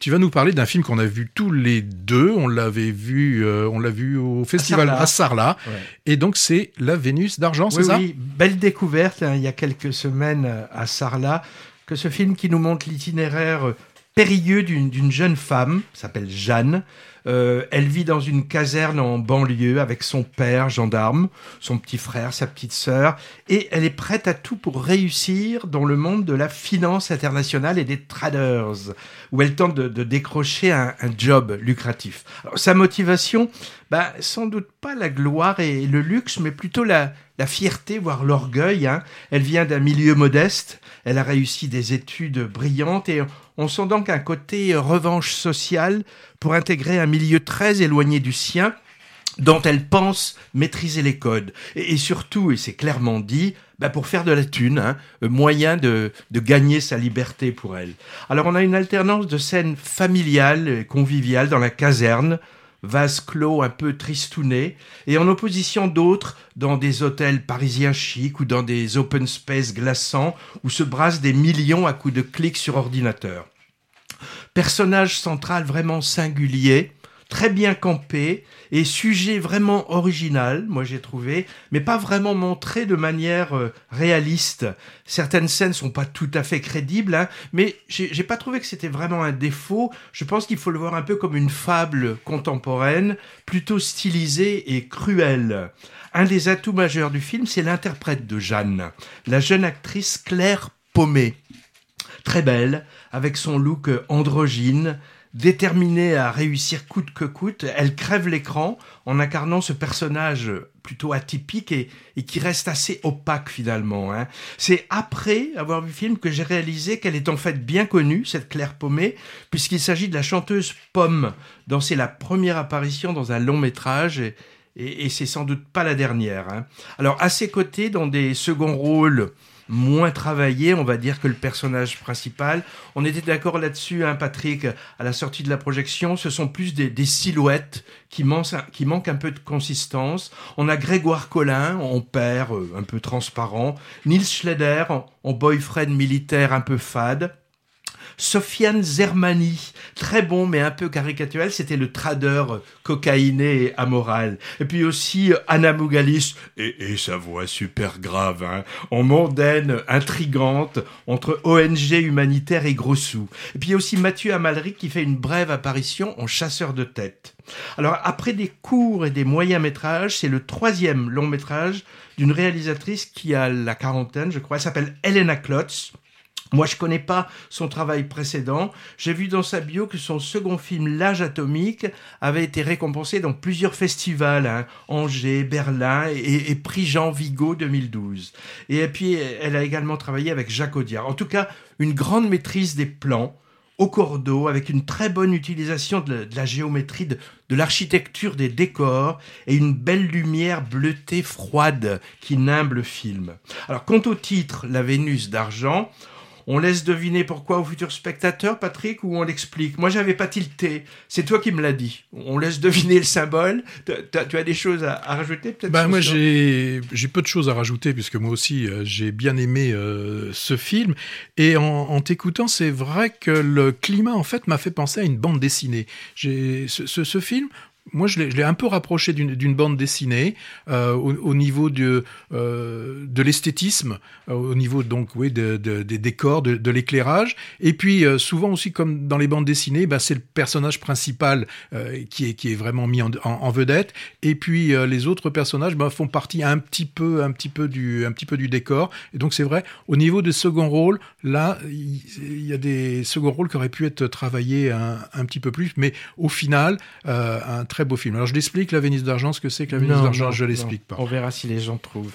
Tu vas nous parler d'un film qu'on a vu tous les deux. On l'avait vu, euh, on l'a vu au festival à Sarlat. Et donc c'est La Vénus d'argent, c'est ça? Oui, belle découverte hein, il y a quelques semaines euh, à Sarlat. Que ce film qui nous montre l'itinéraire périlleux d'une jeune femme, s'appelle Jeanne, euh, elle vit dans une caserne en banlieue avec son père, gendarme, son petit frère, sa petite sœur, et elle est prête à tout pour réussir dans le monde de la finance internationale et des traders, où elle tente de, décrocher un, job lucratif. sa motivation, bah, sans doute pas la gloire et le luxe, mais plutôt la, la fierté, voire l'orgueil. Hein. Elle vient d'un milieu modeste, elle a réussi des études brillantes et on sent donc un côté revanche sociale pour intégrer un milieu très éloigné du sien dont elle pense maîtriser les codes. Et, surtout, et c'est clairement dit, bah pour faire de la thune, hein, moyen de, de, gagner sa liberté pour elle. Alors on a une alternance de scènes familiales et conviviales dans la caserne, vase clos un peu tristouné, et en opposition d'autres dans des hôtels parisiens chics ou dans des open space glaçants où se brassent des millions à coups de clics sur ordinateur. Personnage central vraiment singulier, très bien campé et sujet vraiment original, moi j'ai trouvé, mais pas vraiment montré de manière euh, réaliste. Certaines scènes sont pas tout à fait crédibles, hein, mais j'ai pas trouvé que c'était vraiment un défaut. Je pense qu'il faut le voir un peu comme une fable contemporaine, plutôt stylisée et cruelle. Un des atouts majeurs du film, c'est l'interprète de Jeanne, la jeune actrice Claire Paumet. Très belle, avec son look androgyne, déterminée à réussir coûte que coûte, elle crève l'écran en incarnant ce personnage plutôt atypique et, qui reste assez opaque finalement. Hein. C'est après avoir vu le film que j'ai réalisé qu'elle est en fait bien connue, cette Claire Paumé, puisqu'il s'agit de la chanteuse Pomme, dont c'est la première apparition dans un long métrage. Et, c'est sans doute pas la dernière. Hein. Alors à ses côtés, dans des seconds rôles moins travaillé, on va dire, que le personnage principal. On était d'accord là-dessus, hein, Patrick, à la sortie de la projection. Ce sont plus des, silhouettes qui, qui manquent un peu de consistance. On a Grégoire Collin, en père euh, un peu transparent. Nils Schleder, en boyfriend militaire un peu fade. Sofiane Zermani, très bon mais un peu caricatural, c'était le trader cocaïné et amoral. Et puis aussi euh, Anna Mougalis, et, sa voix super grave, hein, en mondaine, intrigante, entre ONG humanitaire et gros sous. Et puis aussi Mathieu Amalric qui fait une brève apparition en chasseur de tête. Alors après des courts et des moyens métrages, c'est le troisième long métrage d'une réalisatrice qui a la quarantaine, je crois, elle s'appelle Elena Klotz. Moi, je connais pas son travail précédent. J'ai vu dans sa bio que son second film, L'âge atomique, avait été récompensé dans plusieurs festivals, hein, Angers, Berlin et, prix Jean Vigo 2012. Et puis, elle a également travaillé avec Jacques Audiard. En tout cas, une grande maîtrise des plans au cordeau, avec une très bonne utilisation de la, géométrie, de, de l'architecture des décors et une belle lumière bleutée froide qui nimble le film. Alors, quant au titre, La Vénus d'argent, on laisse deviner pourquoi au futur spectateur, Patrick, ou on l'explique? Moi, j'avais pas tilté. C'est toi qui me l'as dit. On laisse deviner le symbole. tu as des choses à, rajouter, peut-être bah, Moi, j'ai peu de choses à rajouter, puisque moi aussi, euh, j'ai bien aimé euh, ce film. Et en, t'écoutant, c'est vrai que le climat, en fait, m'a fait penser à une bande dessinée. Ce, ce, film, moi, je l'ai un peu rapproché d'une bande dessinée euh, au, niveau de, euh, l'esthétisme, euh, au niveau donc oui de, des décors, de, l'éclairage, et puis souvent aussi comme dans les bandes dessinées, bah, c'est le personnage principal qui est vraiment mis en, vedette, et puis les autres personnages bah, font partie un petit peu un petit peu du décor. Et donc c'est vrai au niveau des seconds rôles, là il y, a des seconds rôles qui auraient pu être travaillés un, un petit peu plus, mais au final un très beau film. Alors je l'explique, La Vénus d'argent, ce que c'est que La Vénus d'argent, je l'explique pas. On verra si les gens trouvent.